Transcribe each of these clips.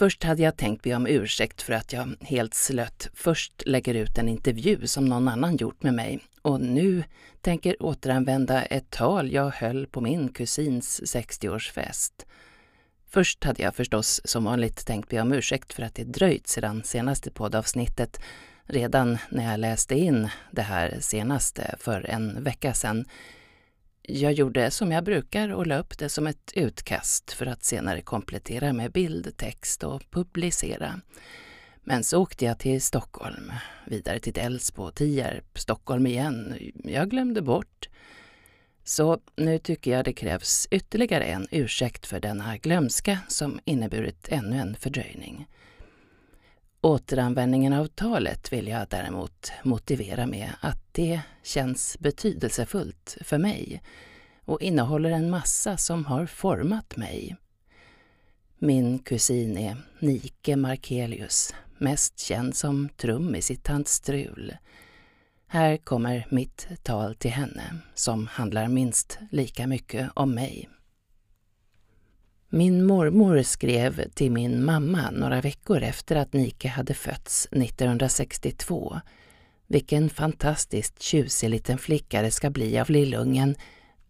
Först hade jag tänkt be om ursäkt för att jag helt slött först lägger ut en intervju som någon annan gjort med mig och nu tänker återanvända ett tal jag höll på min kusins 60-årsfest. Först hade jag förstås som vanligt tänkt be om ursäkt för att det dröjt sedan senaste poddavsnittet redan när jag läste in det här senaste för en vecka sedan. Jag gjorde som jag brukar och la upp det som ett utkast för att senare komplettera med bild, text och publicera. Men så åkte jag till Stockholm, vidare till Delsbo, Tierp, Stockholm igen. Jag glömde bort. Så nu tycker jag det krävs ytterligare en ursäkt för denna glömska som inneburit ännu en fördröjning. Återanvändningen av talet vill jag däremot motivera med att det känns betydelsefullt för mig och innehåller en massa som har format mig. Min kusin är Nike Markelius, mest känd som trummis i Tant Strul. Här kommer mitt tal till henne, som handlar minst lika mycket om mig. Min mormor skrev till min mamma några veckor efter att Nike hade fötts 1962. Vilken fantastiskt tjusig liten flicka det ska bli av lillungen.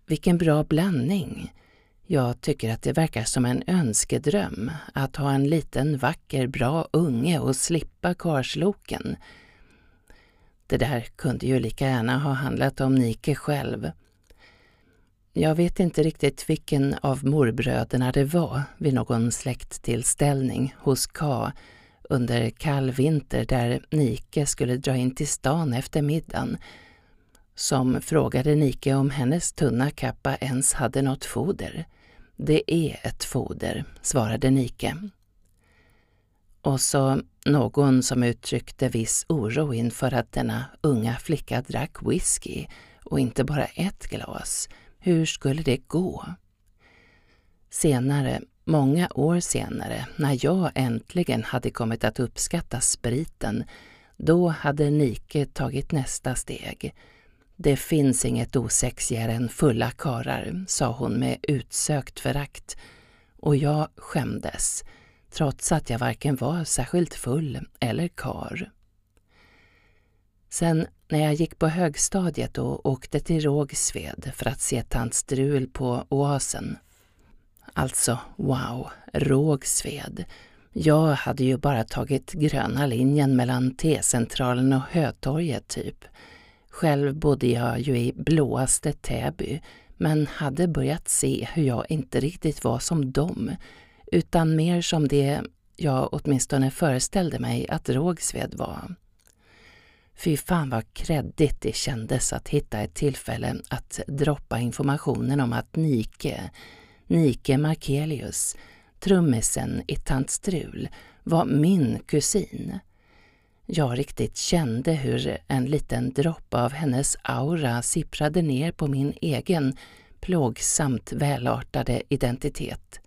Vilken bra blandning. Jag tycker att det verkar som en önskedröm att ha en liten vacker bra unge och slippa karsloken. Det där kunde ju lika gärna ha handlat om Nike själv. Jag vet inte riktigt vilken av morbröderna det var vid någon släkttillställning hos K under kall vinter där Nike skulle dra in till stan efter middagen som frågade Nike om hennes tunna kappa ens hade något foder. Det är ett foder, svarade Nike. Och så någon som uttryckte viss oro inför att denna unga flicka drack whisky och inte bara ett glas. Hur skulle det gå? Senare, många år senare, när jag äntligen hade kommit att uppskatta spriten, då hade Nike tagit nästa steg. Det finns inget osexigare än fulla karar, sa hon med utsökt förakt. Och jag skämdes, trots att jag varken var särskilt full eller kar. Sen när jag gick på högstadiet och åkte till Rågsved för att se tant Strul på Oasen. Alltså, wow, Rågsved. Jag hade ju bara tagit gröna linjen mellan T-centralen och Hötorget typ. Själv bodde jag ju i blåaste Täby, men hade börjat se hur jag inte riktigt var som dem, utan mer som det jag åtminstone föreställde mig att Rågsved var. Fy fan vad kreddigt det kändes att hitta ett tillfälle att droppa informationen om att Nike, Nike Markelius, trummisen i Tant Strul, var min kusin. Jag riktigt kände hur en liten droppe av hennes aura sipprade ner på min egen plågsamt välartade identitet.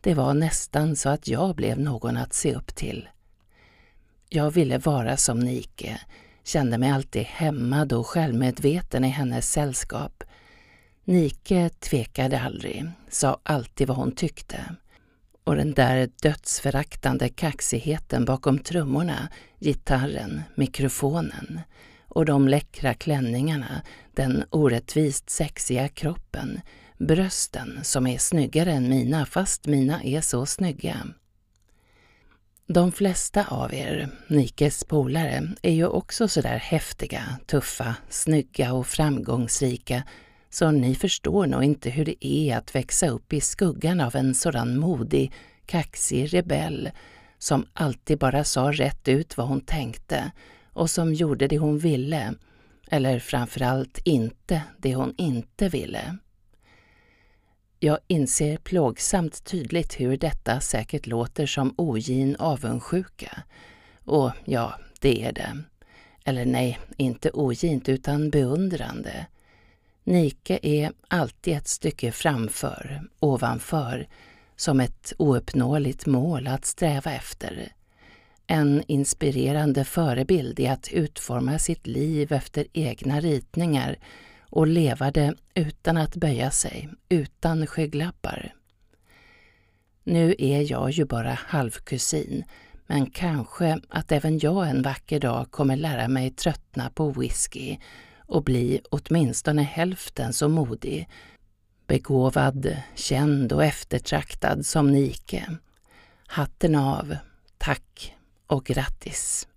Det var nästan så att jag blev någon att se upp till. Jag ville vara som Nike, kände mig alltid hämmad och självmedveten i hennes sällskap. Nike tvekade aldrig, sa alltid vad hon tyckte och den där dödsföraktande kaxigheten bakom trummorna, gitarren, mikrofonen och de läckra klänningarna, den orättvist sexiga kroppen, brösten som är snyggare än mina fast mina är så snygga. De flesta av er, Nikes polare, är ju också sådär häftiga, tuffa, snygga och framgångsrika så ni förstår nog inte hur det är att växa upp i skuggan av en sådan modig, kaxig rebell som alltid bara sa rätt ut vad hon tänkte och som gjorde det hon ville, eller framförallt inte det hon inte ville. Jag inser plågsamt tydligt hur detta säkert låter som ogin avundsjuka. Och ja, det är det. Eller nej, inte ogint utan beundrande. Nike är alltid ett stycke framför, ovanför, som ett ouppnåeligt mål att sträva efter. En inspirerande förebild i att utforma sitt liv efter egna ritningar och leva det utan att böja sig, utan skygglappar. Nu är jag ju bara halvkusin, men kanske att även jag en vacker dag kommer lära mig tröttna på whisky och bli åtminstone hälften så modig, begåvad, känd och eftertraktad som Nike. Hatten av, tack och grattis!